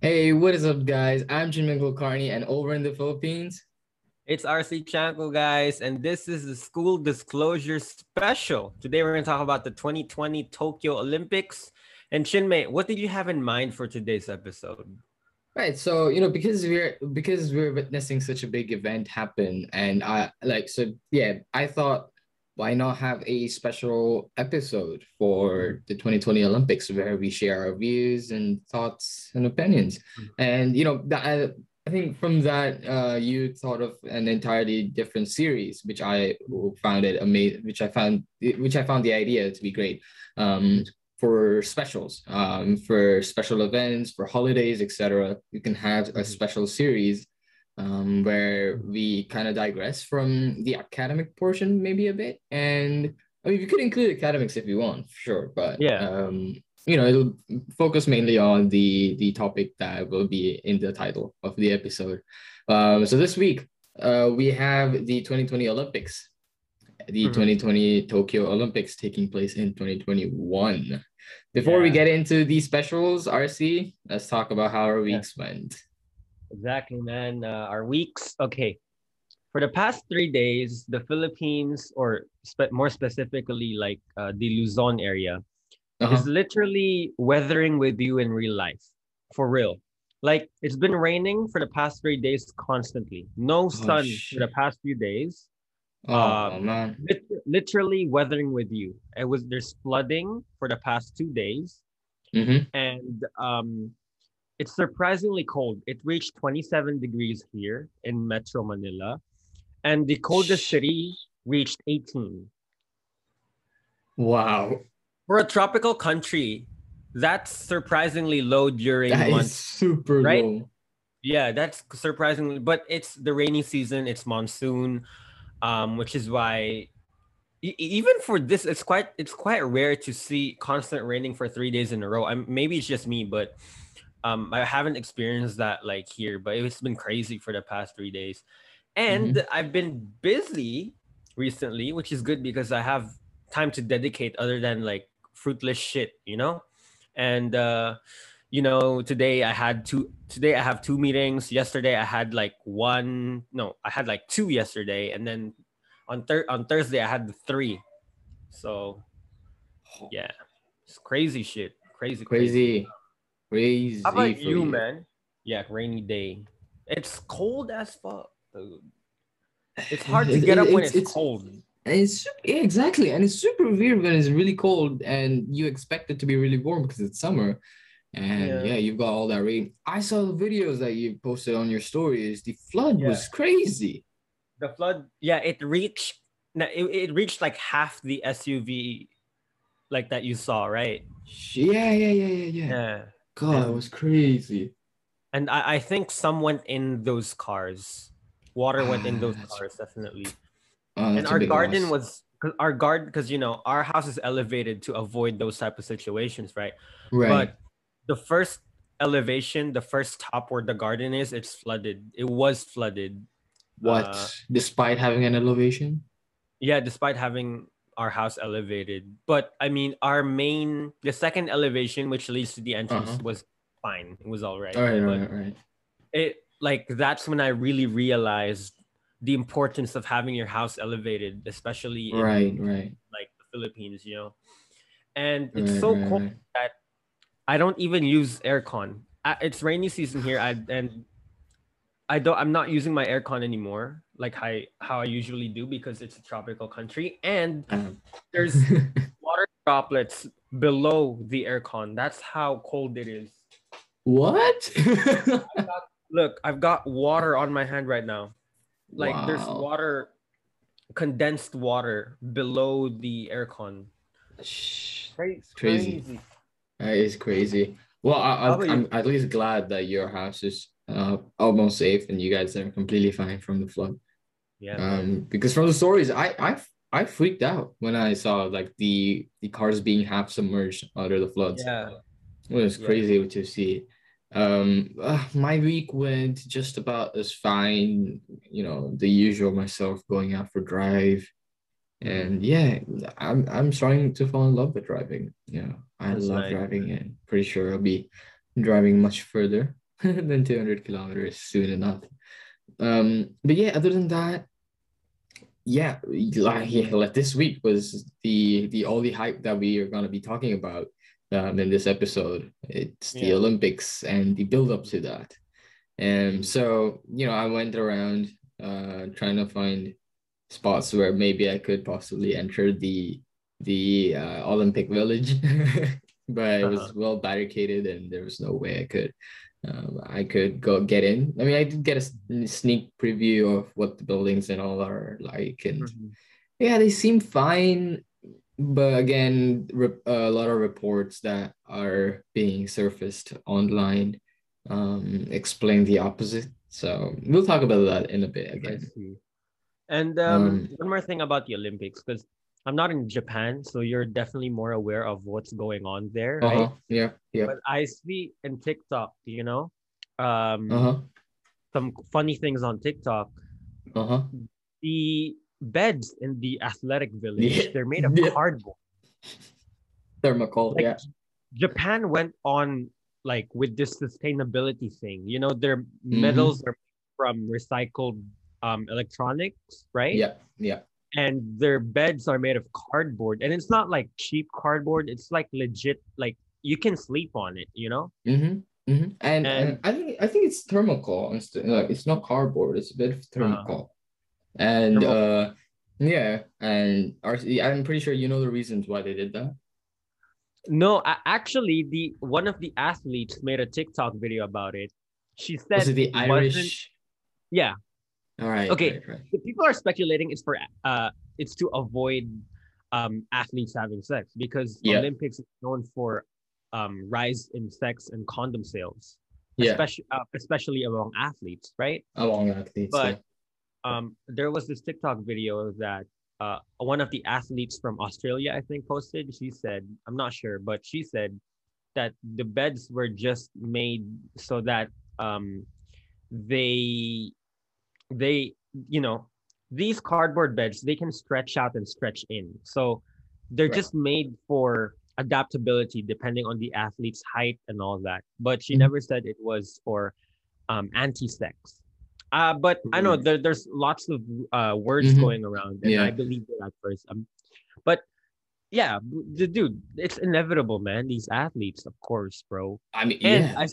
Hey, what is up, guys? I'm Chinmay Kulkarni, and over in the Philippines, It's RC Chanko, guys, and this is the school disclosure special. Today, we're going to talk about the 2020 Tokyo Olympics. And Chinmay, what did you have in mind for today's episode? right? So you know, because we're because we're witnessing such a big event happen, and I like so yeah, I thought why not have a special episode for the 2020 Olympics where we share our views and thoughts and opinions, and you know that. I, I think from that, uh, you thought of an entirely different series, which I found it amazing. Which I found, which I found the idea to be great. Um, for specials, um, for special events, for holidays, etc. You can have a special series um, where we kind of digress from the academic portion maybe a bit. And I mean, you could include academics if you want, sure. But Yeah. um, you know, it'll focus mainly on the the topic that will be in the title of the episode. Um, so this week, uh, we have the 2020 Olympics, the Mhm. 2020 Tokyo Olympics taking place in 2021. Before we get into these specials, RC, let's talk about how our Yeah. weeks went. Exactly, man. Uh, our weeks. Okay. For the past three days, the Philippines, or spe- more specifically, like uh, the Luzon area, Uh-huh. is literally weathering with you in real life. For real. Like it's been raining for the past three days constantly. No sun for the past few days. Oh Um, man. lit- literally weathering with you. It was there's flooding for the past two days, Mm-hmm. and um, it's surprisingly cold. It reached 27 degrees here in Metro Manila, and the coldest Sh- city reached 18. Wow. For a tropical country, that's surprisingly low during That is months. super right? low. Yeah, that's surprisingly, but it's the rainy season. It's monsoon, um, which is why even for this, it's quite it's quite rare to see constant raining for three days in a row. I'm maybe it's just me, but um, I haven't experienced that like here. But it's been crazy for the past three days, and I've been busy recently, which is good because I have time to dedicate other than like fruitless shit, you know, and. uh you know today i had two today i have two meetings yesterday i had like one no i had like two yesterday and then on thir- on thursday i had three so yeah it's crazy shit crazy crazy, Crazy. Crazy. how about for you man yeah rainy day it's cold as fuck dude. it's hard to get up when it's- it's, it's- cold And it's yeah, exactly, and it's super weird when it's really cold and you expect it to be really warm because it's summer. And Yeah. yeah, you've got all that rain. I saw the videos that you posted on your stories. The flood Yeah. was crazy. the flood yeah it reached it, it reached like half the suv like that you saw right Yeah, yeah, yeah, yeah, yeah. yeah God, it And- was crazy. And I, I think some went in those cars. Water went in Ah, those cars, definitely. Oh, and our garden loss. was because our garden because you know our house is elevated to avoid those type of situations, right? right. But the first elevation, the first top where the garden is, it's flooded. It was flooded. what? uh, Despite having an elevation? Yeah, despite having our house elevated. But I mean, our main, the second elevation, which leads to the entrance, Uh-huh. was fine. It was all right. All right, But- right, right. it like that's when I really realized the importance of having your house elevated, especially in Right, right. like the Philippines, you know. And it's right, so right, cold right. that I don't even use aircon. It's rainy season here, I, and I don't. I'm not using my aircon anymore, like how how I usually do, because it's a tropical country, and Um, there's water droplets below the aircon. That's how cold it is. what? Look, I've got water on my hand right now. Like there's water, condensed water below the aircon. Shh, Crazy. Crazy. That is crazy. Well, I, I, I'm at least glad that your house is uh, almost safe and you guys are completely fine from the flood. Yeah. Um, because from the stories, I I I freaked out when I saw like the the cars being half submerged under the floods. yeah. It was Yeah. crazy to see. Um, uh, my week went just about as fine. You know, the usual myself going out for drive, and yeah, I'm I'm starting to fall in love with driving. Yeah, I That's love nice. driving, and pretty sure I'll be driving much further than 200 kilometers soon enough. Um, but yeah, other than that, yeah, like, this week was the the all the hype that we are gonna be talking about um, in this episode. It's the Yeah. Olympics and the build up to that. And so, you know, I went around uh, trying to find spots where maybe I could possibly enter the the uh, Olympic Village, but it was Uh-huh. well barricaded and there was no way I could um, I could go get in. I mean, I did get a sneak preview of what the buildings and all are like, and Mhm. yeah, they seem fine. But again, re- a lot of reports that are being surfaced online um, explain the opposite. So we'll talk about that in a bit I again. And um, Um, one more thing about the Olympics, because I'm not in Japan, so you're definitely more aware of what's going on there, right? Uh-huh. Yeah. Yeah. But I see in TikTok, you know, um, Uh-huh. some funny things on TikTok. Uh-huh. The beds in the athletic village, Yeah. they're made of Yeah. cardboard. Thermocol. Like, Yeah. Japan went on like with this sustainability thing. You know, their Mm-hmm. medals are from recycled um, electronics, right? Yeah. Yeah. And their beds are made of cardboard and it's not like cheap cardboard it's like legit like you can sleep on it you know Mm-hmm. Mm-hmm. And, and And- I think I think it's thermocol instead. Like it's not cardboard. It's a bit of thermocol. And uh, yeah, and RC, I'm pretty sure you know the reasons why they did that. no a- actually the one of the athletes made a tiktok video about it she said Was it the Irish? yeah All right. Okay. Right, right. people are speculating it's for uh it's to avoid um athletes having sex because Yeah. olympics is known for um rise in sex and condom sales Yeah. especially uh, especially among athletes right Along athletes. But- yeah. um there was this TikTok video that uh one of the athletes from Australia I think posted. She said, I'm not sure, but she said that the beds were just made so that um they they you know these cardboard beds they can stretch out and stretch in. So they're Right. just made for adaptability depending on the athlete's height and all that. But she Mhm. never said it was for um anti-sex. Uh, but I know Mhm. there, there's lots of uh, words Mhm. going around, and Yeah. I believe it at first. Um, but yeah, the dude, it's inevitable, man. These athletes, of course, bro. I mean, and yeah. I-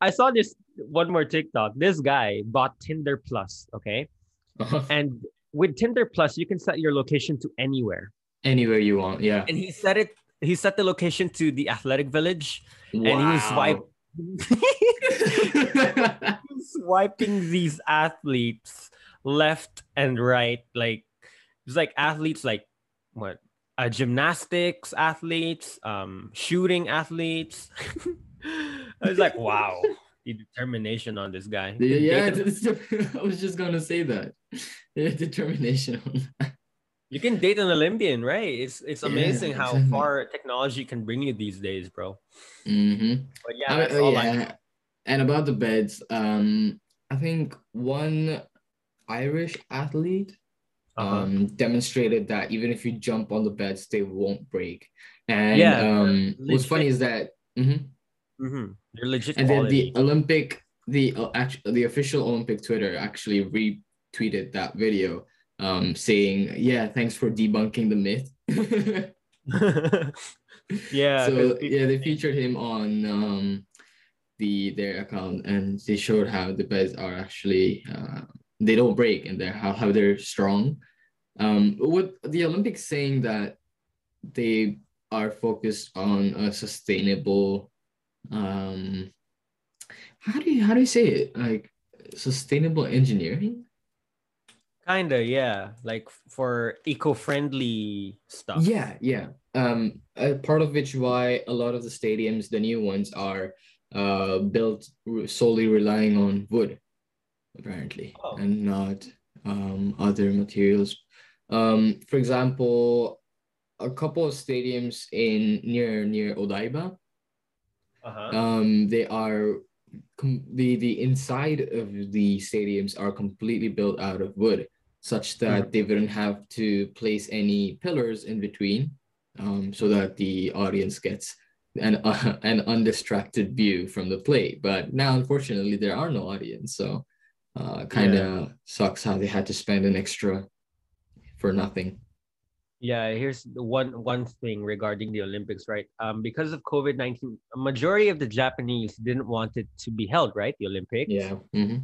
I saw this one more TikTok. This guy bought Tinder Plus, okay, Uh-huh. and with Tinder Plus, you can set your location to anywhere, Anywhere you want. Yeah. and he set it. He set the location to the athletic village, and he was Wow. swipe. swiping these athletes left and right like it's like athletes like what uh, gymnastics athletes um shooting athletes i was like wow the determination on this guy yeah, yeah I was just gonna say that. Yeah, determination on that. you can date an olympian right it's it's Yeah, amazing how exactly. far technology can bring you these days bro Mm-hmm. but yeah that's uh, all I. And about the beds, um, I think one Irish athlete uh-huh. um demonstrated that even if you jump on the beds, they won't break. And Yeah, um, what's funny is that mhm. Mhm. they're legit and then the Olympic, the uh, actually the official Olympic Twitter actually retweeted that video, um, saying, "Yeah, thanks for debunking the myth." yeah So people yeah, they featured him on um the their account, and they showed how the beds are actually uh, they don't break, and they're how, how they're strong. Um, what the Olympics saying that they are focused on a sustainable um how do you how do you say it like sustainable engineering Kinda, yeah. Like for eco-friendly stuff. Yeah, yeah. Um, a part of which why a lot of the stadiums, the new ones, are uh built solely relying on wood, apparently, Oh. and not um other materials. Um, for example, a couple of stadiums in near near Odaiba, Uh-huh. um, they are com- the the inside of the stadiums are completely built out of wood, such that they wouldn't have to place any pillars in between, um, so that the audience gets an uh, an undistracted view from the play. But now, unfortunately, there are no audience, so uh, kind of yeah. sucks how they had to spend an extra for nothing. Yeah, here's one one thing regarding the Olympics, right? Um, because of COVID nineteen, a majority of the Japanese didn't want it to be held, right? The Olympics. Yeah. Mm-hmm.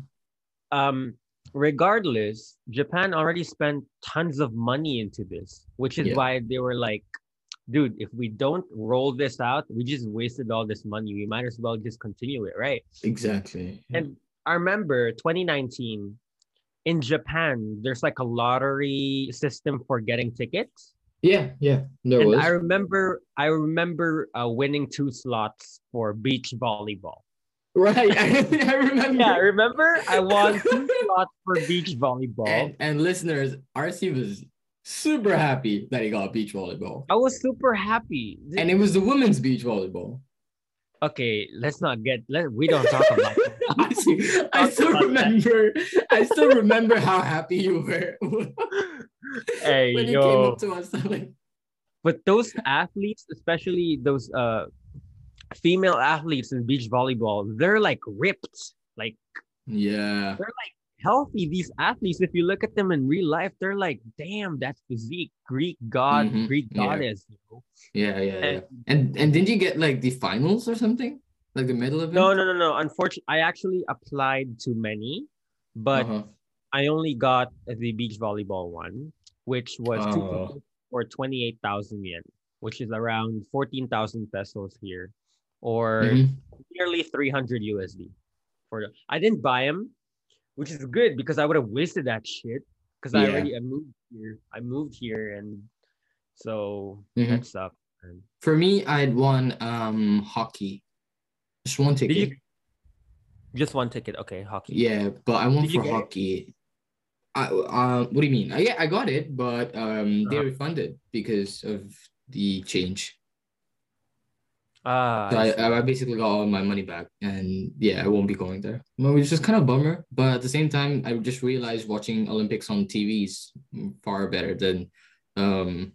Um, regardless, Japan already spent tons of money into this, which is yeah. why they were like, dude, if we don't roll this out, we just wasted all this money. We might as well just continue it, right? Exactly. And I remember 2019 in Japan, there's like a lottery system for getting tickets. Yeah, yeah, there and was. I remember, I remember uh, winning two slots for beach volleyball. Right, I, remember. Yeah, remember I won two slots for beach volleyball. And, and listeners, RC was super happy that he got beach volleyball. I was super happy, and it was the women's beach volleyball. Okay, let's not get. Let we don't talk about. I, see, I still remember. I still remember how happy you were. hey when yo. you came up to us, like. But those athletes, especially those uh female athletes in beach volleyball, they're like ripped. Like yeah. They're like healthy. These athletes, if you look at them in real life, they're like, damn, that's physique, Greek god, mm-hmm. Greek goddess. Yeah. You know? yeah, yeah, and, yeah. And and did you get like the finals or something? Like the middle of it? No, no, no, no. Unfortunately, I actually applied to many, but uh-huh. I only got the beach volleyball one, which was oh. for 28,000 yen, which is around 14,000 pesos here or mm-hmm. nearly 300 USD. For the, I didn't buy them, which is good because I would have wasted that shit because yeah. I already I moved here. I moved here and so mm-hmm. that sucked. For me, I had won um hockey. Just one ticket. You, just one ticket. Okay, hockey. Yeah, but I won Did for hockey. I uh, what do you mean? I, yeah, I got it, but um, uh-huh. they refunded because of the change. Ah, so I, I, basically got all my money back, and yeah, I won't be going there. Which is kind of bummer, but at the same time, I just realized watching Olympics on TV is far better than, um,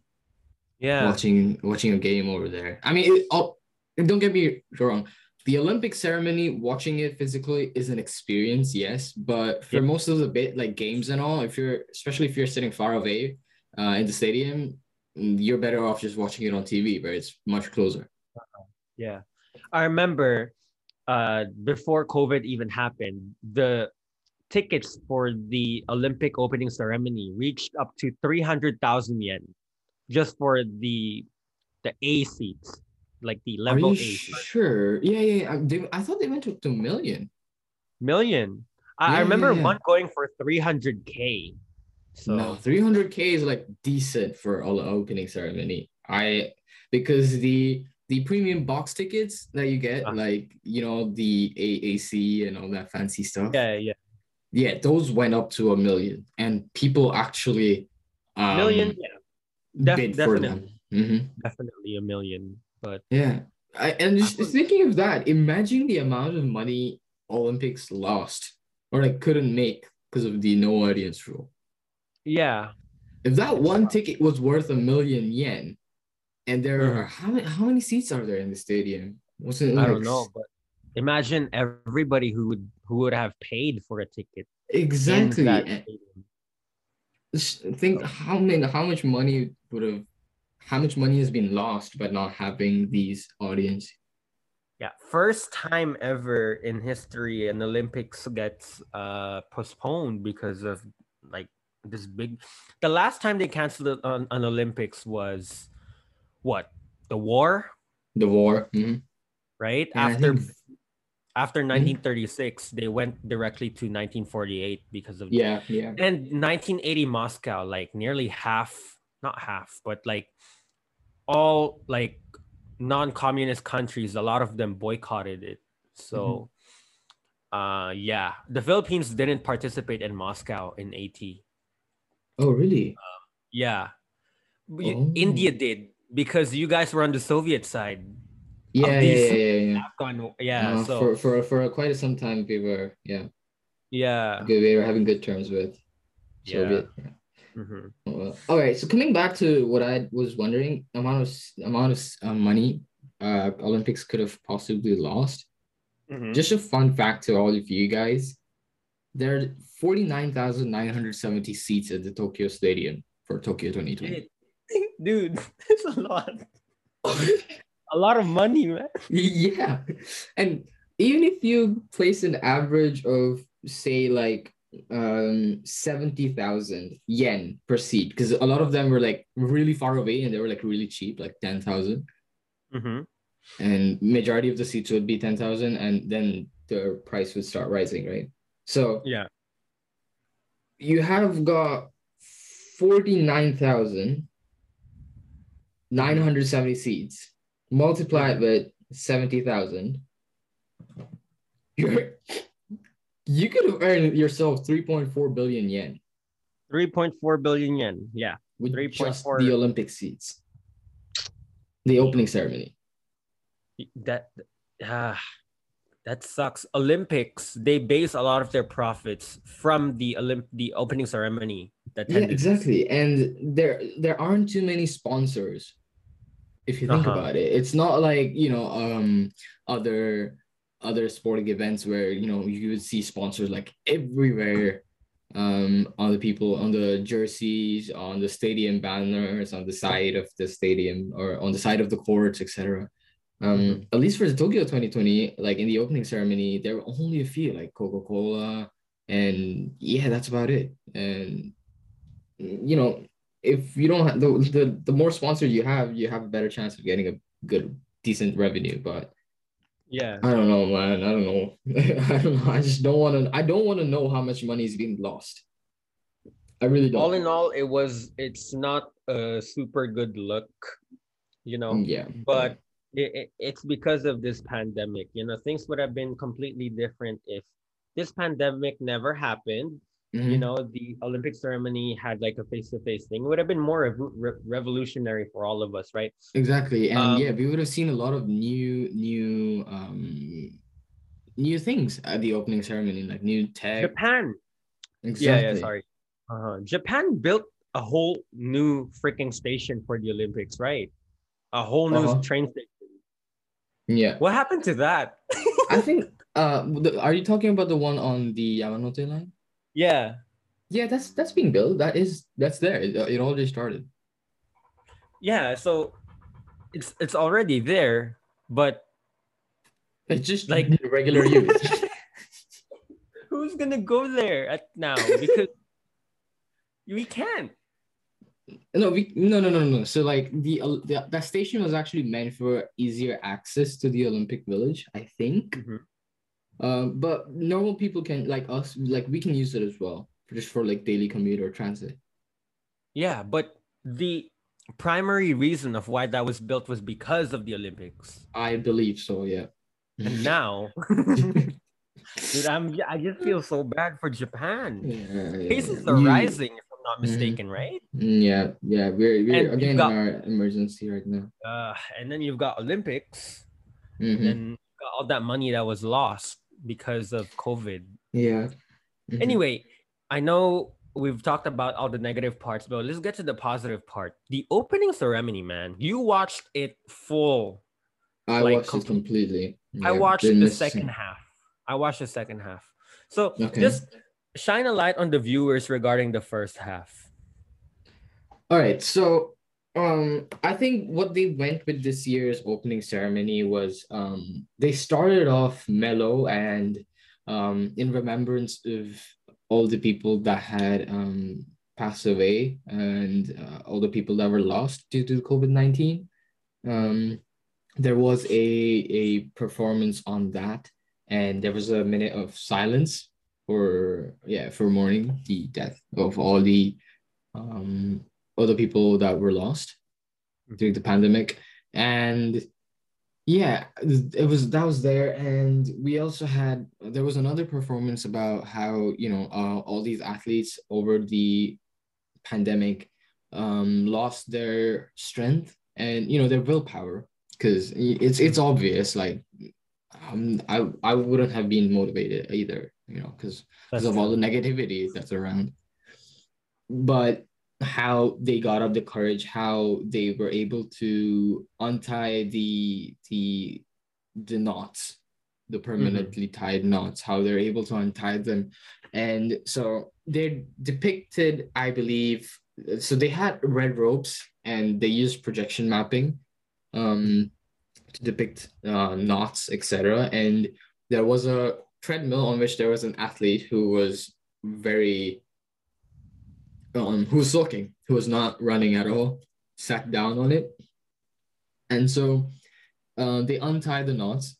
yeah, watching watching a game over there. I mean, it, oh, don't get me wrong. The Olympic ceremony, watching it physically is an experience, yes. But for most of the bit, like games and all, if you're especially if you're sitting far away, uh, in the stadium, you're better off just watching it on TV, where it's much closer. Yeah. I remember uh, before COVID even happened, the tickets for the Olympic opening ceremony reached up to 300,000 yen just for the the A seats, like the level Are you A. Sure. Yeah, yeah. yeah. They, I thought they went to, to million. Million. I, yeah, I remember yeah. one going for 300k. So no, 300k is like decent for all the opening ceremony. I because the the premium box tickets that you get, uh like you know the AAC and all that fancy stuff. Yeah, yeah, yeah. Those went up to a million, and people actually um, million. Yeah, Def- bid for them. Mm-hmm. Definitely a million, but yeah. I, and just thinking of that, imagine the amount of money Olympics lost or like couldn't make because of the no audience rule. Yeah. If that one ticket was worth a million yen, and there are how many how many seats are there in the stadium? Was it like, I don't know, but imagine everybody who would who would have paid for a ticket. Exactly. think how many how much money would have how much money has been lost by not having these audience yeah first time ever in history an olympics gets uh postponed because of like this big the last time they canceled an, an olympics was what? The war? The war mm-hmm. right? Yeah, after think... after 1936 mm-hmm. they went directly to 1948 because of yeah yeah. And 1980 moscow like nearly half not half but like all like non-communist countries a lot of them boycotted it. So mm-hmm. uh yeah. The philippines didn't participate in moscow in 80 oh really? Uh, yeah oh. india did because you guys were on the Soviet side. Yeah, yeah, yeah, yeah, yeah. yeah uh, so for, for for quite some time we were yeah. Yeah. We were having good terms with Soviet. Yeah. Mm-hmm. Well, all right. So coming back to what I was wondering, amount of amount of uh, money uh, Olympics could have possibly lost. Mhm. Just a fun fact to all of you guys: there are forty nine thousand nine hundred seventy seats at the Tokyo Stadium for Tokyo twenty twenty. Dude, it's a lot. A lot of money, man. yeah, and even if you place an average of say like um 70,000 yen per seat because a lot of them were like really far away and they were like really cheap like 10,000 Mm-hmm. and majority of the seats would be 10,000 and then the price would start rising right so Yeah. you have got 49,970 seats multiplied with 70,000 you're you could have earned yourself 3.4 billion yen 3.4 billion yen. Yeah. with 3. just 3.4. the Olympic seats. The opening ceremony. That ah, that sucks. Olympics, they base a lot of their profits from the Olymp the opening ceremony. The Yeah, exactly. And there there aren't too many sponsors. If you think Uh-huh. about it, it's not like you know um other other sporting events where you know you would see sponsors like everywhere um on the people on the jerseys on the stadium banners on the side of the stadium or on the side of the courts etc um Mhm. at least for the tokyo 2020 like in the opening ceremony there were only a few like coca-cola and yeah that's about it and you know if you don't have the, the the more sponsors you have you have a better chance of getting a good decent revenue but Yeah. i don't know man. I don't know. I don't know. I just don't want to i don't want to know how much money is being lost. I really don't. All in all, it was it's not a super good look, you know. Mm, yeah. But it, it, it's because of this pandemic you know? Things would have been completely different if this pandemic never happened Mhm. you know the olympic ceremony had like a face-to-face thing. It would have been more re- revolutionary for all of us right? Exactly. And Um, yeah we would have seen a lot of new new um new things at the opening ceremony like new tech. Japan. Exactly yeah yeah sorry. Uh-huh. japan built a whole new freaking station for the olympics right? A whole new Uh-huh. train station. Yeah. What happened to that? I think uh the, are you talking about the one on the yamanote line yeah. Yeah that's that's being built. That is that's there. It, it already started. Yeah so it's it's already there but it's just Like- regular use. Who's gonna go there at now? Because we can't. No, we no no no no. So like the, uh, the that station was actually meant for easier access to the Olympic Village, I think. Mhm. Um, but normal people can like us, like we can use it as well, just for like daily commute or transit. yeah but the primary reason of why that was built was because of the olympics I believe so. Yeah. and now dude i'm i just feel so bad for japan Yeah, yeah, cases are You- rising if i'm not Mhm. mistaken right Mm, Yeah, yeah. We're we're And again got- in our emergency right now. uh and then you've got olympics Mhm. and you've got all that money that was lost because of covid Yeah. Mhm. Anyway, I know we've talked about all the negative parts, but let's get to the positive part. The opening ceremony, man. You watched it full. I like, watched it completely. I watched the second half. I watched the second half. So Okay. just shine a light on the viewers regarding the first half. All right, so um I think what they went with this year's opening ceremony was um they started off mellow and um in remembrance of all the people that had um passed away and uh, all the people that were lost due to COVID-19. Um there was a a performance on that and there was a minute of silence for yeah for mourning the death of all the um other people that were lost during the pandemic. And yeah it was that was there. And we also had there was another performance about how you know uh, all these athletes over the pandemic um lost their strength and you know their willpower. Because it's it's obvious like um, I I wouldn't have been motivated either you know because because of all the negativity that's around. But how they got up the courage, how they were able to untie the the the knots, the permanently mm-hmm. tied knots, how they're able to untie them. And so they're depicted, I believe, so they had red ropes and they used projection mapping um, to depict uh, knots, etc. And there was a treadmill on which there was an athlete who was very um, who was sulking, who was not running at all, sat down on it. And so uh, they untie the knots,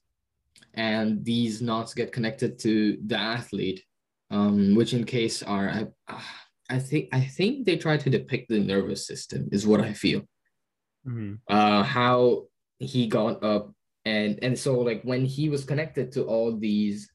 and these knots get connected to the athlete, um, which in case are I, I think I think they try to depict the nervous system is what I feel. Mm-hmm. Uh, how he got up and and so like when he was connected to all these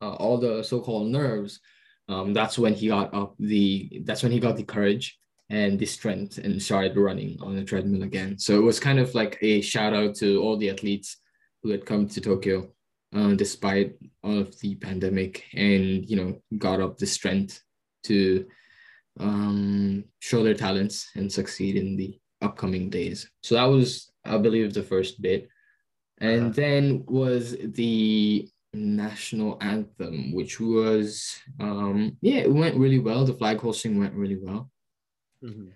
uh, all the so-called nerves um, that's when he got up the that's when he got the courage and the strength and started running on the treadmill again. So it was kind of like a shout out to all the athletes who had come to Tokyo uh, despite all of the pandemic and you know got up the strength to um, show their talents and succeed in the upcoming days. So that was, I believe, the first bit. And uh-huh. then was the national anthem, which was um yeah, it went really well. The flag hosting went really well. Mm-hmm.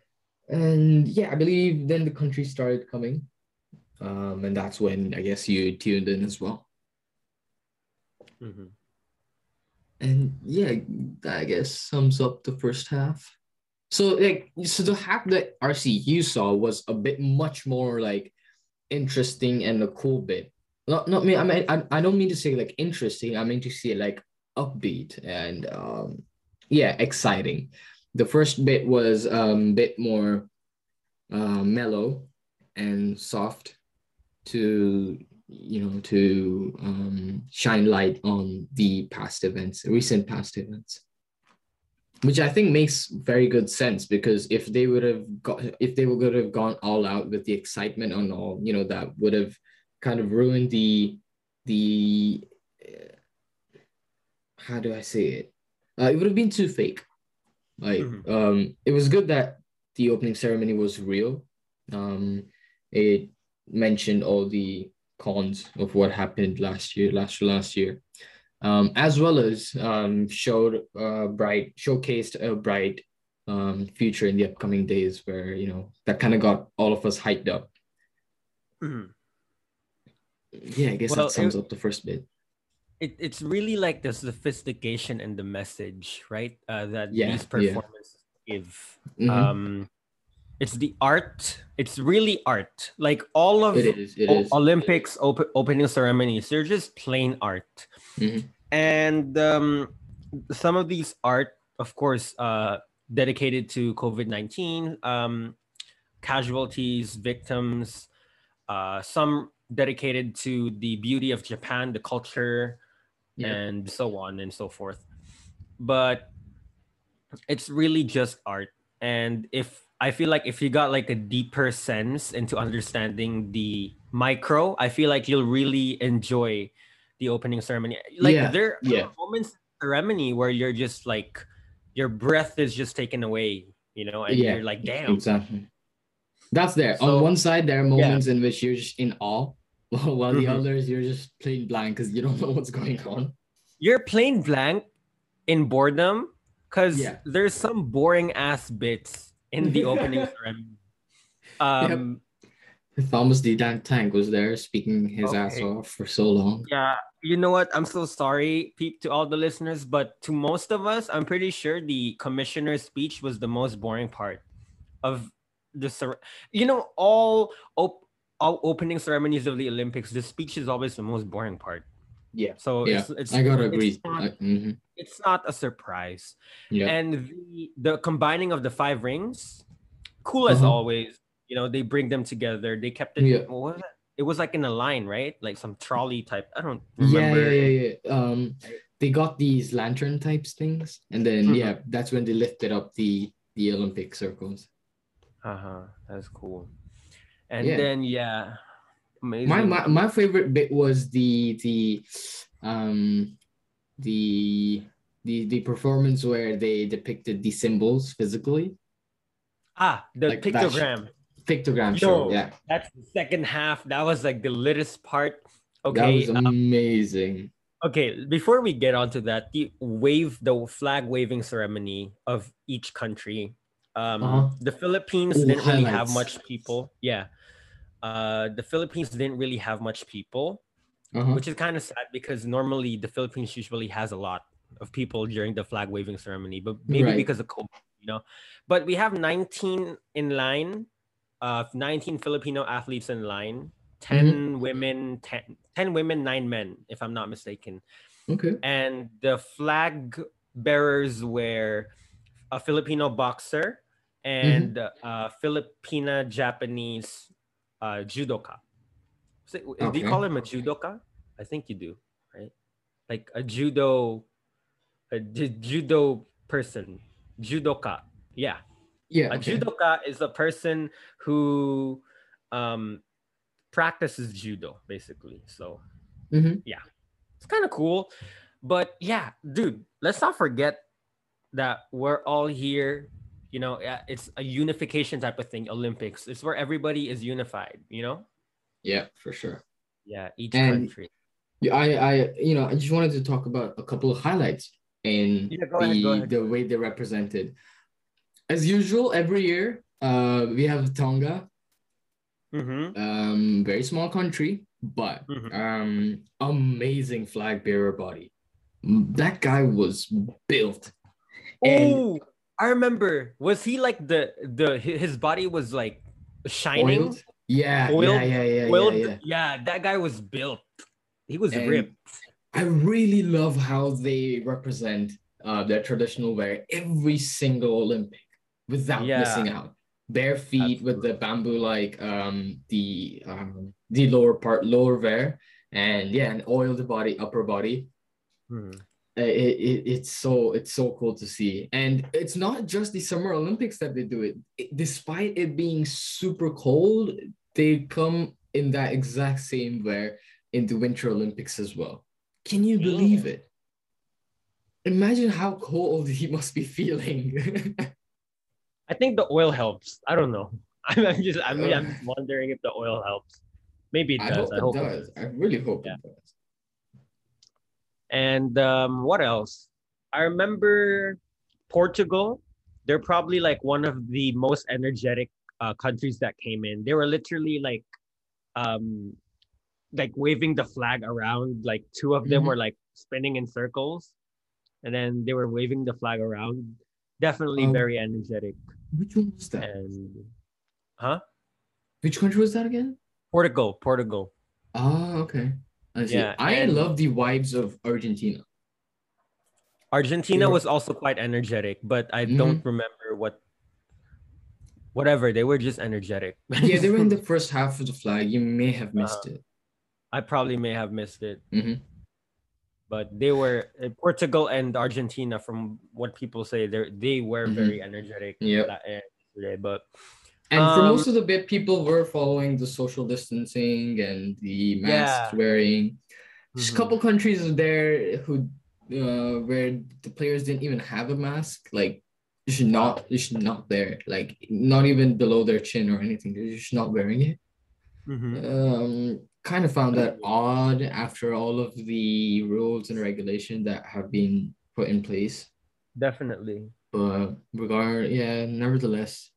And yeah, I believe then the country started coming. Um, and that's when I guess you tuned in as well. Mm-hmm. And yeah, that I guess sums up the first half. So like so the half that RC you saw was a bit much more like interesting and a cool bit not not me. I mean, I, I don't mean to say like interesting. I mean to say like upbeat and um, yeah, exciting. The first bit was um bit more uh, mellow and soft to you know to um, shine light on the past events, recent past events which I think makes very good sense because if they would have got if they would have gone all out with the excitement and all, you know, that would have kind of ruined the the uh, how do I say it? Uh, it would have been too fake. Like mm-hmm. um, it was good that the opening ceremony was real. Um, it mentioned all the cons of what happened last year, last last year, um, as well as um, showed a bright, showcased a bright um, future in the upcoming days, where you know that kind of got all of us hyped up. Mm-hmm yeah, I guess well, that sums it, up the first bit. It, it's really like the sophistication and the message, right? Uh, that yeah, these performances yeah. give. Mm-hmm. Um, it's the art. It's really art. Like all of it is, it o- is. Olympics op- opening ceremonies, they're just plain art. Mm-hmm. And um, some of these art, of course, uh, dedicated to COVID nineteen um, casualties, victims. Uh, some dedicated to the beauty of Japan, the culture, yeah. and so on and so forth. But it's really just art. And if I feel like if you got like a deeper sense into understanding the micro, I feel like you'll really enjoy the opening ceremony. Like yeah. there yeah. are moments ceremony where you're just like your breath is just taken away, you know, and yeah. you're like, damn. Exactly. That's there. So, On one side, there are moments yeah. in which you're just in awe, while the mm-hmm. others you're just plain blank because you don't know what's going on. You're plain blank in boredom because yeah. there's some boring ass bits in the opening ceremony. Um, yep. Thomas the Tank was there speaking his okay. ass off for so long. Yeah, you know what? I'm so sorry, peep to all the listeners, but to most of us, I'm pretty sure the commissioner's speech was the most boring part of the. You know, all op- all opening ceremonies of the Olympics, the speech is always the most boring part. Yeah. So yeah. It's, it's I gotta agree. It's not, mm-hmm. it's not, a surprise. Yeah. And the the combining of the five rings, cool as uh-huh. always. You know, they bring them together. They kept it. Yeah. What was it? It was like in a line, right? Like some trolley type. I don't remember. Yeah, yeah, yeah. yeah. Um, they got these lantern types things, and then mm-hmm. yeah, that's when they lifted up the the Olympic circles. Uh huh. That's cool and yeah. then yeah amazing. My, my my favorite bit was the the um the the the performance where they depicted the symbols physically Ah, the Like pictogram. Pictogram show. Yo, Yeah. That's the second half. That was like the littest part. Okay that was um, amazing. okay. Before we get onto that, the wave, the flag waving ceremony of each country. Um, Uh-huh. the Philippines Ooh, didn't really have much people. Yeah. Uh, the Philippines didn't really have much people, Uh-huh. which is kind of sad because normally the Philippines usually has a lot of people during the flag waving ceremony, but maybe Right. because of COVID, you know. But we have 19 in line, uh, 19 Filipino athletes in line, 10 women, 10, 10 women, nine men, if I'm not mistaken. Okay. And the flag bearers were a Filipino boxer and a Filipina Japanese uh, judoka. So, Do you call him a judoka? I think you do, right? Like a judo, a judo person, judoka. Yeah, Yeah. a okay. judoka is a person who um, practices judo, basically. So Mhm. it's kind of cool. But yeah, dude, let's not forget that we're all here. You know, it's a unification type of thing. Olympics. It's where everybody is unified. You know. Yeah, for sure. Yeah, each And- country. Yeah, I, I, you know, I just wanted to talk about a couple of highlights in Yeah, the ahead, the way they're represented. As usual, every year, uh, we have Tonga, Mm-hmm. um, very small country, but Mhm. um, amazing flag bearer body. That guy was built. And- Oh, I remember. Was he like the the his body was like shining? Oiled. Yeah, Oiled- yeah, yeah, yeah, Oiled? yeah, yeah. yeah, that guy was built. He was And- ripped. I really love how they represent uh, their traditional wear every single Olympic without Yeah. missing out. Bare feet with the bamboo like um the um the lower part lower wear and yeah and oiled body upper body. Mhm. It, it, it's so it's so cool to see and it's not just the summer olympics that they do it. It- despite it being super cold they come in that exact same wear in the winter olympics as well can you believe it imagine how cold he must be feeling I think the oil helps. I don't know. I'm, I'm just I mean, I'm Uh. wondering if the oil helps. Maybe it i does. hope I it hope it does i really hope Yeah. it does And um, what else? I remember Portugal. They're probably like one of the most energetic uh, countries that came in. They were literally like, um, like waving the flag around. Like two of them Mhm. were like spinning in circles, and then they were waving the flag around. Definitely Um, very energetic. which one was that And huh? which country was that again Portugal, Portugal. oh okay i Yeah, i love the vibes of argentina Argentina Yeah. was also quite energetic, but I Mhm. don't remember what. Whatever, they were just energetic. yeah they were in the first half of the flag you may have missed it I probably may have missed it, Mhm. but they were uh, Portugal and Argentina. From what people say, they they were Mhm. very energetic. Uh, Yesterday, but And for Um, most of the bit, people were following the social distancing and the masks Yeah. wearing. Just a Mhm. couple countries there who, uh, where the players didn't even have a mask. Like, you should not, you should not there. Like, not even below their chin or anything. They're just not wearing it. Mhm. Um, kind of found that odd after all of the rules and regulation that have been put in place. definitely. But regard, yeah, nevertheless,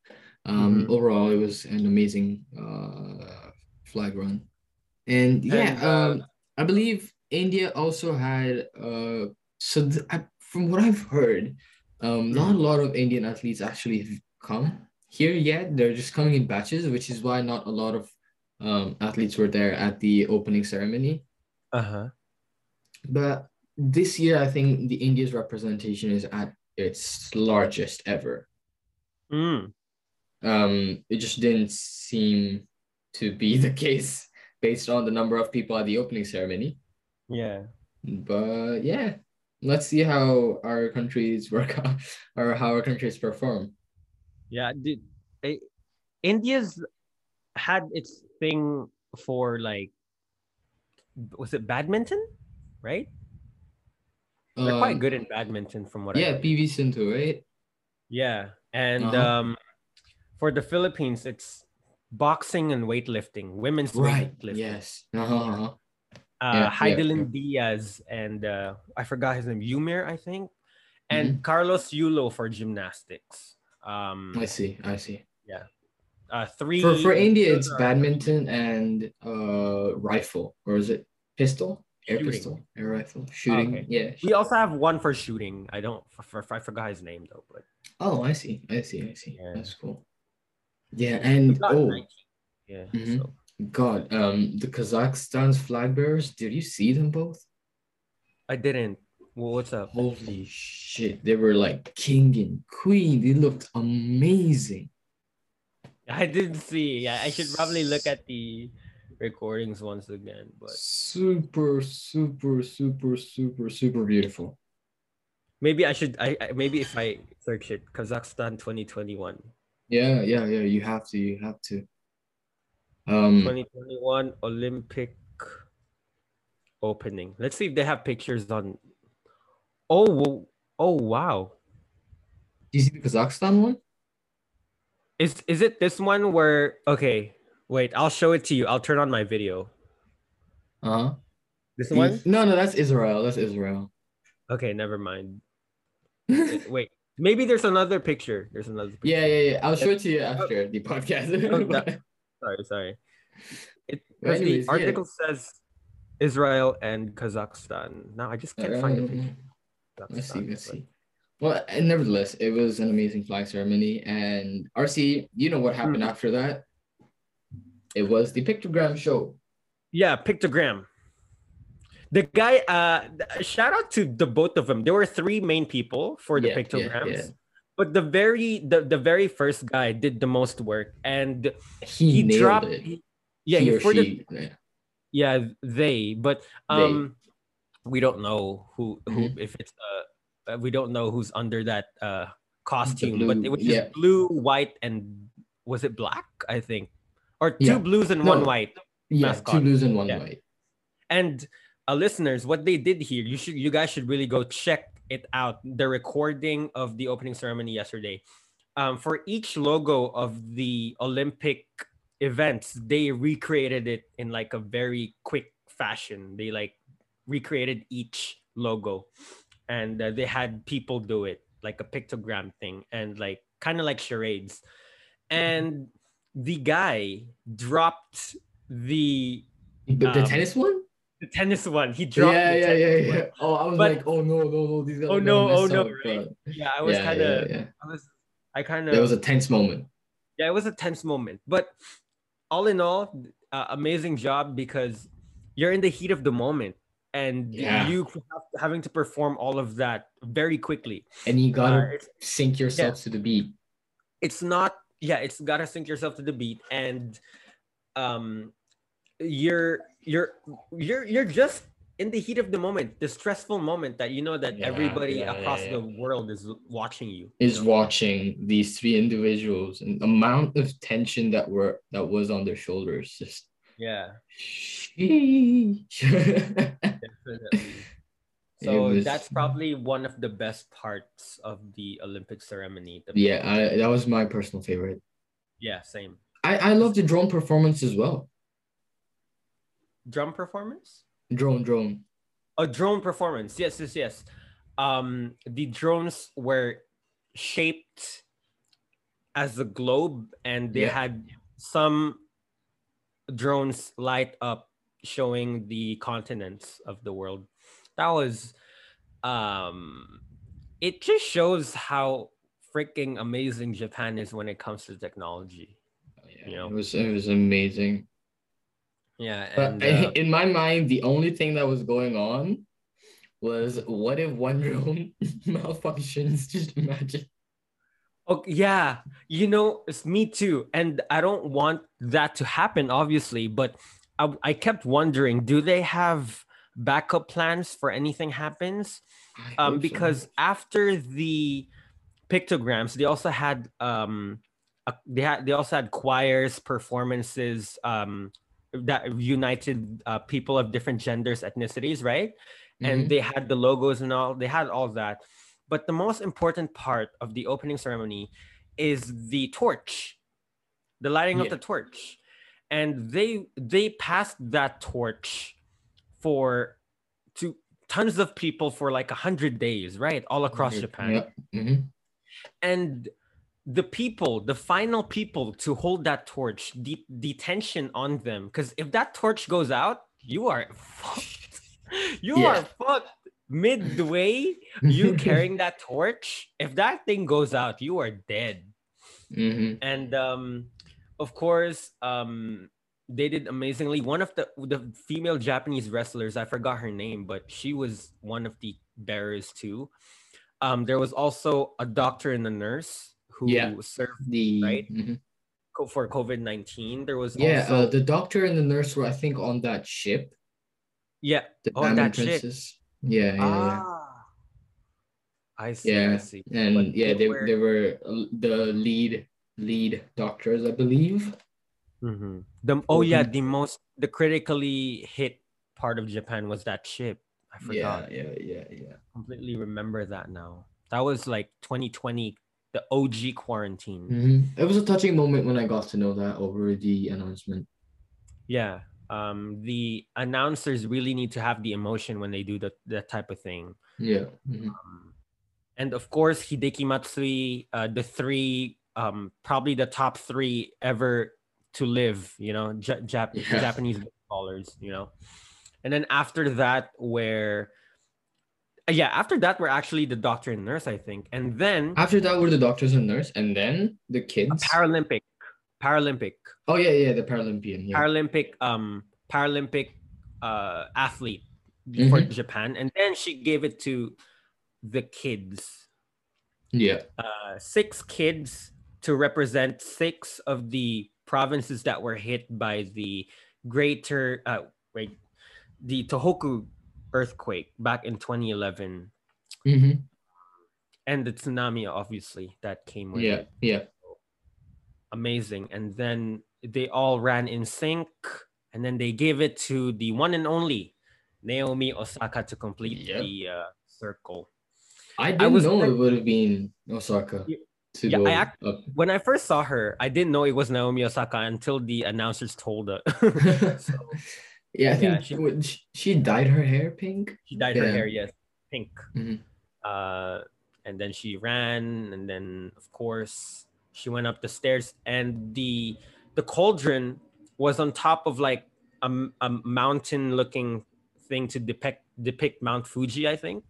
um, Mhm. overall it was an amazing uh flag run, and yeah, And, uh, um, I believe India also had uh, so th- I, from what I've heard, um, not a lot of Indian athletes actually have come here yet. They're just coming in batches, which is why not a lot of um athletes were there at the opening ceremony. Uh huh. But this year, I think the India's representation is at its largest ever. Mm. Um, it just didn't seem to be the case based on the number of people at the opening ceremony. Yeah. But yeah, let's see how our countries work out or how our countries perform. Yeah. Did, eh, India's had its thing for like, was it badminton? Right? They're quite Um, good in badminton, from what I Yeah. PV Sindhu, right? Yeah, and Uh-huh. um, for the Philippines, it's boxing and weightlifting, women's Right. weightlifting. Yes. Uh-huh. Uh, Yeah, yeah, Diaz and uh, I forgot his name, Eumir, I think, and Mm-hmm. Carlos Yulo for gymnastics. Um, I see. I see. Yeah. Uh, three For for India, it's badminton and uh rifle, or is it pistol? Air Shooting. pistol, air rifle, shooting. Okay. Yeah. We also have one for shooting. I don't. For, for, I forgot his name though, but Oh, I see. I see. I see. Yeah. That's cool. Yeah, and oh 19. yeah. Mhm. So God, um, the Kazakhstan's flag bearers. Did you see them both? I didn't. Well, what's up? Holy shit! They were like king and queen. They looked amazing. I didn't see. I, I should probably look at the recordings once again. But Super, super, super, super, super beautiful. maybe I should. I, I maybe if I search it, Kazakhstan 2021. Yeah, yeah, yeah. You have to. You have to. Um. 2021 Olympic opening. Let's see if they have pictures on. Oh, oh wow! Do you see the Kazakhstan one? Is is it this one where? Okay, wait. I'll show it to you. I'll turn on my video. Uh huh. This one? No, no, that's Israel. That's Israel. Okay, never mind. Wait, maybe there's another picture. There's another. Picture. yeah, yeah, yeah. I'll show it to you after the podcast. Sorry, sorry. It anyways, the yeah. article says Israel and Kazakhstan. Now I just can't find a picture. Um, Let's see, let's but- see. Well, and nevertheless, it was an amazing flag ceremony. And RC, you know what happened after that? It was the pictogram show. Yeah, pictogram. The guy, uh, shout out to the both of them. There were three main people for the Yeah, yeah, pictograms, yeah. but the very the, the very first guy did the most work, and He, he, nailed dropped. it. he- yeah, he he, or for the she. yeah. yeah they, but They. um, we don't know who who Mm-hmm. if it's uh, we don't know who's under that uh costume, but it was yeah. just blue, white, and was it black? I think, or two Yeah. blues and No. one white. Yeah, Mascot. two blues and one Yeah. white. and uh, listeners what they did here you should you guys should really go check it out the recording of the opening ceremony yesterday. Um, for each logo of the olympic events they recreated it in like a very quick fashion. They like recreated each logo and uh, they had people do it like a pictogram thing and like kind of like charades. And the guy dropped the But the Um, tennis one? The tennis one. He dropped. Yeah, the yeah, tennis yeah, one. yeah. Oh, I was But- like, oh no, no, no, these guys Oh, no, oh, no, right? but- Yeah, I was yeah, kind of. yeah, yeah. I was. I kind of. There was a tense moment. yeah, it was a tense moment, but all in all, uh, amazing job because you're in the heat of the moment and Yeah. you have, having to perform all of that very quickly. And you Uh, gotta it's, sync yourself to the beat. it's not. Yeah, it's gotta sync yourself to the beat, and um, you're you're you're you're just in the heat of the moment, the stressful moment that you know that Yeah, everybody yeah, across yeah, the world is watching you. Is watching these three individuals and the amount of tension that were that was on their shoulders. Just Yeah. So was- that's probably one of the best parts of the Olympic ceremony. the yeah. I, that was my personal favorite. yeah, same. I, I love the drone performance as well. Drum performance? Drone, drone. A drone performance. Yes, yes, yes. Um, the drones were shaped as a globe, and they Yeah. had some drones light up, showing the continents of the world. That was, um, it just shows how freaking amazing Japan is when it comes to technology. Yeah, You know. it was it was amazing. Yeah, But and uh, in my mind, the only thing that was going on was what if one room malfunctions? Just imagine. Okay, yeah, you know, it's me too. And I don't want that to happen, obviously, but I, I kept wondering do they have backup plans for anything happens? Um, hope so. because after the pictograms, they also had um, a, they had they also had choirs, performances um, that united uh, people of different genders, ethnicities, right? and Mhm. they had the logos and all they had all that but the most important part of the opening ceremony is the torch the lighting Yeah. of the torch, and they they passed that torch for to tons of people for like a hundred days, right, all across Japan, Yep. mhm. and the people, the final people to hold that torch, the the tension on them, because if that torch goes out, you are fucked. You Yeah. are fucked. Midway, you carrying that torch, if that thing goes out, you are dead. Mhm. And um, of course, um, they did amazingly. One of the the female Japanese wrestlers, I forgot her name, but she was one of the bearers too. Um, there was also a doctor and a nurse who Yeah. served The Right? mhm. for COVID nineteen. There was yeah, also uh, the doctor and the nurse were I think on that ship, yeah the Oh, that ship. Princess. Yeah, yeah, yeah. ah. I see. Yeah, I Yeah, see. and But yeah, they they were- they were uh, the lead lead doctors, I believe. Mhm. The oh yeah, the most the critically hit part of Japan was that ship. I forgot. Yeah, yeah, yeah, yeah. completely remember that now. That was like 2020, the OG quarantine. Mhm. It was a touching moment when I got to know that over the announcement. Yeah. Um, the announcers really need to have the emotion when they do that that type of thing. Yeah. mhm. Um, and of course, Hideki Matsui, uh, the three, um, probably the top three ever to live. You know, Ja- Jap- Yeah. Japanese ballers. You know, and then after that, where yeah, after that, we're actually the doctor and nurse, I think, and then After that we're the doctors and nurse, and then the kids. Paralympic, Paralympic. oh yeah, yeah, the Paralympian. Yeah. Paralympic um Paralympic uh athlete for Mhm. Japan and then she gave it to the kids yeah. uh six kids to represent six of the provinces that were hit by the greater uh wait the Tohoku earthquake back in 2011 hmm and the tsunami obviously that came with Yeah. it Yeah. amazing. And then they all ran in sync, and then they gave it to the one and only Naomi Osaka to complete Yep. the uh, circle. I didn't was know it would have been Osaka Yeah, to yeah, go I act- up. When I first saw her, I didn't know it was Naomi Osaka until the announcers told her. so yeah, I think yeah, she- she, she dyed her hair pink. she dyed her hair, yes, pink. Mhm. Uh, and then she ran, and then of course she went up the stairs, and the the cauldron was on top of like a, a mountain looking thing to depict depict Mount Fuji, I think.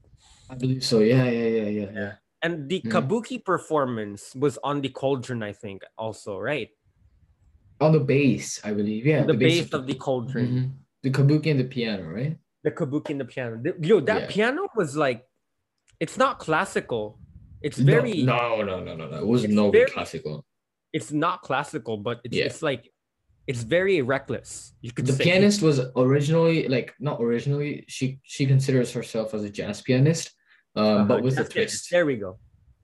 I believe so. Yeah, yeah, yeah, yeah. yeah. And the Mhm. kabuki performance was on the cauldron, I think, also, right? On the base, I believe. Yeah, the, base of the cauldron. Mhm. The kabuki and the piano, right? The kabuki and the piano. Yo, that Yeah. piano was like, it's not classical. It's very, No, no, no, no, no. It was no very- classical. it's not classical, but it's, Yeah. it's like, it's very reckless. You could The say. pianist was originally like not originally. She she considers herself as a jazz pianist, um, Uh-huh, but with a twist. There we go.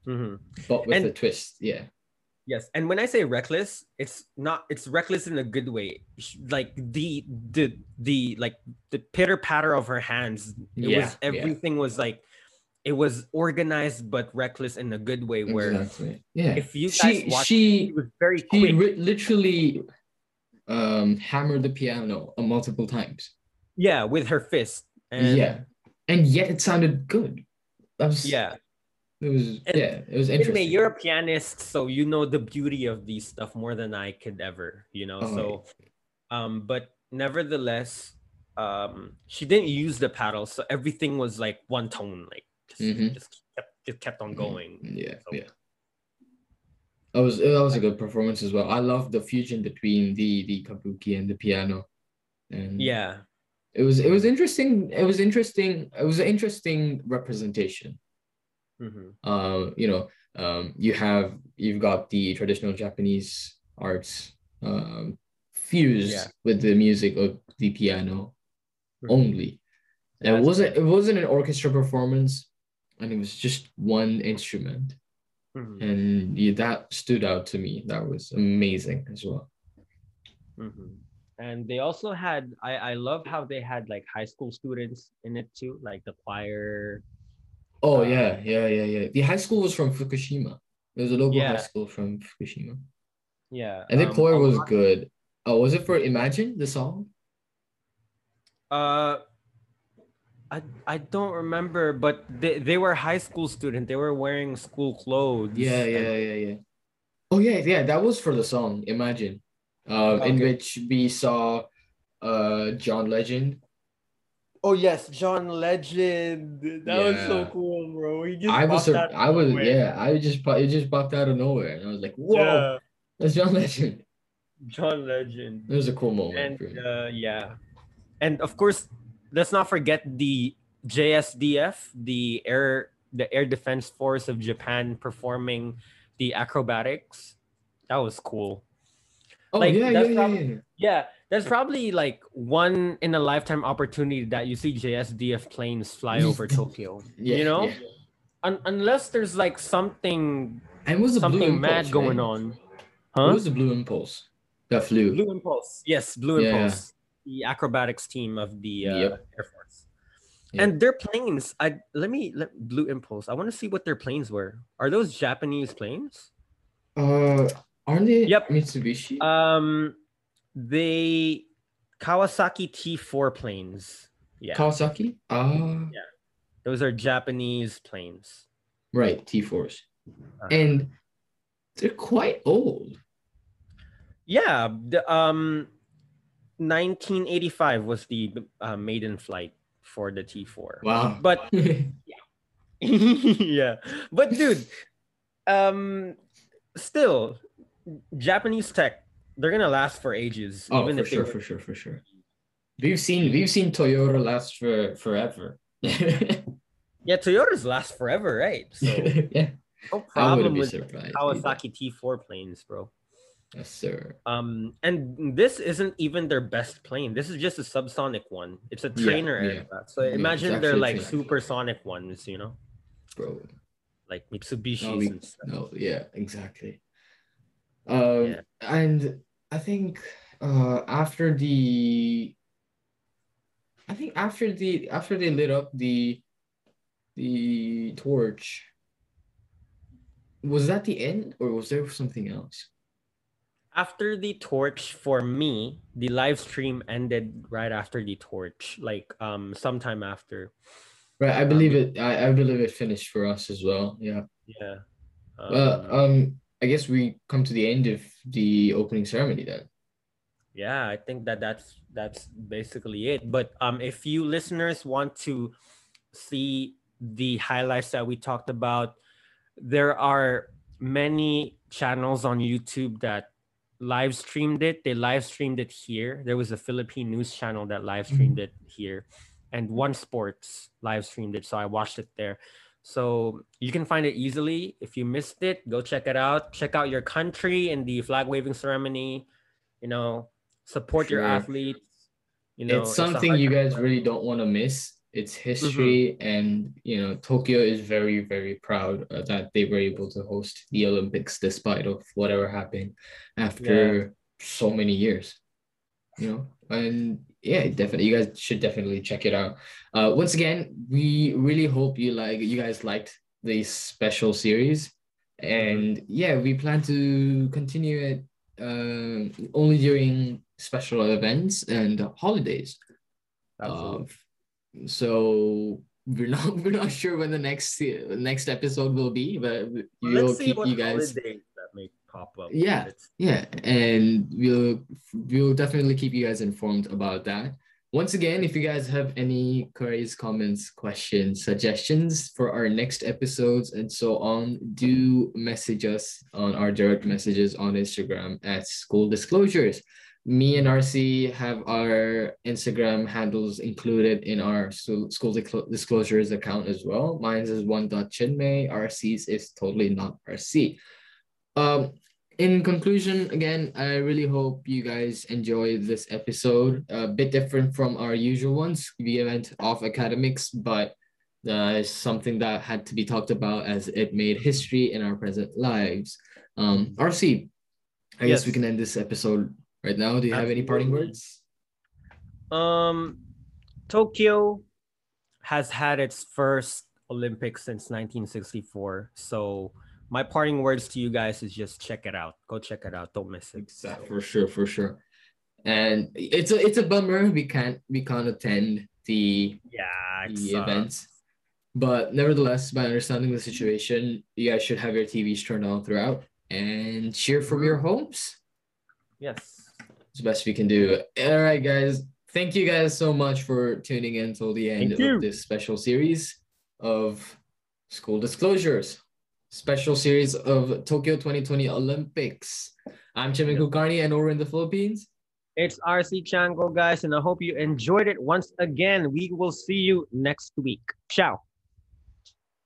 Mhm. But with And- a twist, yeah. Yes, and when I say reckless, it's not. It's reckless in a good way. Like the the the like the pitter patter of her hands. It Yeah, was yeah. everything was like, it was organized but reckless in a good way. Where exactly. Yeah. if you guys she watch, she was very she quick. literally um hammered the piano uh, multiple times. yeah, with her fist. And yeah. And yet it sounded good. That was yeah. It was And yeah. It was interesting. you're a pianist, so you know the beauty of these stuff more than I could ever. You know, Oh, so um, but nevertheless, um, she didn't use the paddle, so everything was like one tone, like just, Mhm. just kept just kept on Mhm. going. Yeah, So- yeah. That was that was a good performance as well. I love the fusion between the the kabuki and the piano, and Yeah, it was it was interesting. It was interesting. It was an interesting representation. Mhm. Uh, you know, um, you have you've got the traditional Japanese arts um, fused Yeah. with the music of the piano Mhm. only. Yeah, it wasn't it wasn't an orchestra performance, and it was just one instrument. Mhm. and yeah, that stood out to me. That was amazing as well. Mhm. And they also had. I I love how they had like high school students in it too, like the choir. Oh Uh, yeah, yeah, yeah, yeah. The high school was from Fukushima. There's a local Yeah. high school from Fukushima. Yeah. And the um, choir a was lot- good. Oh, was it for Imagine the song? Uh, I I don't remember, but they, they were high school students. They were wearing school clothes. Yeah, and- yeah, yeah, yeah. Oh yeah, yeah. That was for the song Imagine, uh, in which we saw, uh, John Legend. Oh yes, John Legend. That was so cool, bro. He just I was, I was, nowhere. yeah. I just, it just popped out of nowhere, and I was like, "Whoa, Yeah, that's John Legend." John Legend. It was a cool moment and uh, yeah, and of course, let's not forget the JSDF, the air the Air Defense Force of Japan performing the acrobatics. That was cool. oh like, yeah, yeah, yeah, prob- yeah. Yeah, there's probably like one in a lifetime opportunity that you see JSDF planes fly over Tokyo. Yeah, you know, yeah. Un- unless there's like something And was the Blue something Impulse, mad going right? on. It Huh? was the Blue Impulse that flew. Blue Impulse. Yes, Blue Yeah. Impulse. The acrobatics team of the uh, Yep. Air Force. Yep. And their planes, I let me let Blue Impulse. I want to see what their planes were. Are those Japanese planes? Uh, aren't they? Yep. Mitsubishi. Um they Kawasaki T4 planes. Yeah. Kawasaki. Ah, those are Japanese planes. right. T4s. Uh-huh. and they're quite old. Yeah, the um 1985 was the uh, maiden flight for the T4. Wow. But yeah. yeah. But dude, um still Japanese tech, they're gonna last for ages. oh, even for sure, for sure, for sure. We've seen we've seen Toyota last for forever. yeah, Yeah, Toyotas last forever, right? So no I problem be with either. Kawasaki T4 planes, bro. Yes, sir. Um, and this isn't even their best plane. This is just a subsonic one. It's a trainer yeah. aircraft. So Yeah, imagine they're like trainer. supersonic ones, you know, Bro. like Mitsubishi. No, we, no, yeah, exactly. Um, Yeah. and I think uh after the I think after the after they lit up the the torch, was that the end or was there something else? After the torch, for me, the live stream ended right after the torch, like um sometime after. Right, I Um, believe it. I, I believe it finished for us as well. Yeah. Yeah. Well, Um, um, I guess we come to the end of the opening ceremony then. yeah i think that that's that's basically it. But um if you listeners want to see the highlights that we talked about there are many channels on youtube that live streamed it. They live streamed it here. There was a philippine news channel that live streamed it here. And one sports live streamed it so i watched it there so you can find it easily. If you missed it go check it out. Check out your country in the flag waving ceremony. You know support your athletes. You know it's something hard you guys really don't want to miss. It's Mm-hmm. history, and you know Tokyo is very, very proud uh, that they were able to host the Olympics despite of whatever happened after so many years. You know, and yeah, definitely, you guys should definitely check it out. Uh, once again, we really hope you like you guys liked this special series, and yeah, we plan to continue it uh, only during special events and holidays. Absolutely. Um, so we're not we're not sure when the next next episode will be, but we'll let's see keep what you guys. holidays that may pop up Yeah. Yeah, and we'll we'll definitely keep you guys informed about that. Once again, if you guys have any queries, comments, questions, suggestions for our next episodes and so on, do message us on our direct messages on Instagram at School Disclosures. Me and RC have our Instagram handles included in our school disclosures account as well. Mine's is one.chinmay. RC's is totally not RC. Um, in conclusion, again, I really hope you guys enjoy this episode. A bit different from our usual ones. We went off academics, but uh, it's something that had to be talked about as it made history in our present lives. Um, RC, I guess we can end this episode right now. Do you have any parting words? Um, Tokyo has had its first Olympics since 1964. So my parting words to you guys is just check it out. Go check it out. Don't miss it. Exactly, for sure, for sure. And it's a it's a bummer we can't we can't attend the yeah the events. But nevertheless, by understanding the situation, you guys should have your TVs turned on throughout and cheer from your homes. Yes. It's the best we can do. All right, guys. Thank you guys so much for tuning in till the end of this special series of school disclosures. Special series of Tokyo 2020 Olympics. I'm Chinmay Kulkarni and over in the Philippines. It's RC Chango, guys, and I hope you enjoyed it once again. We will see you next week. Ciao.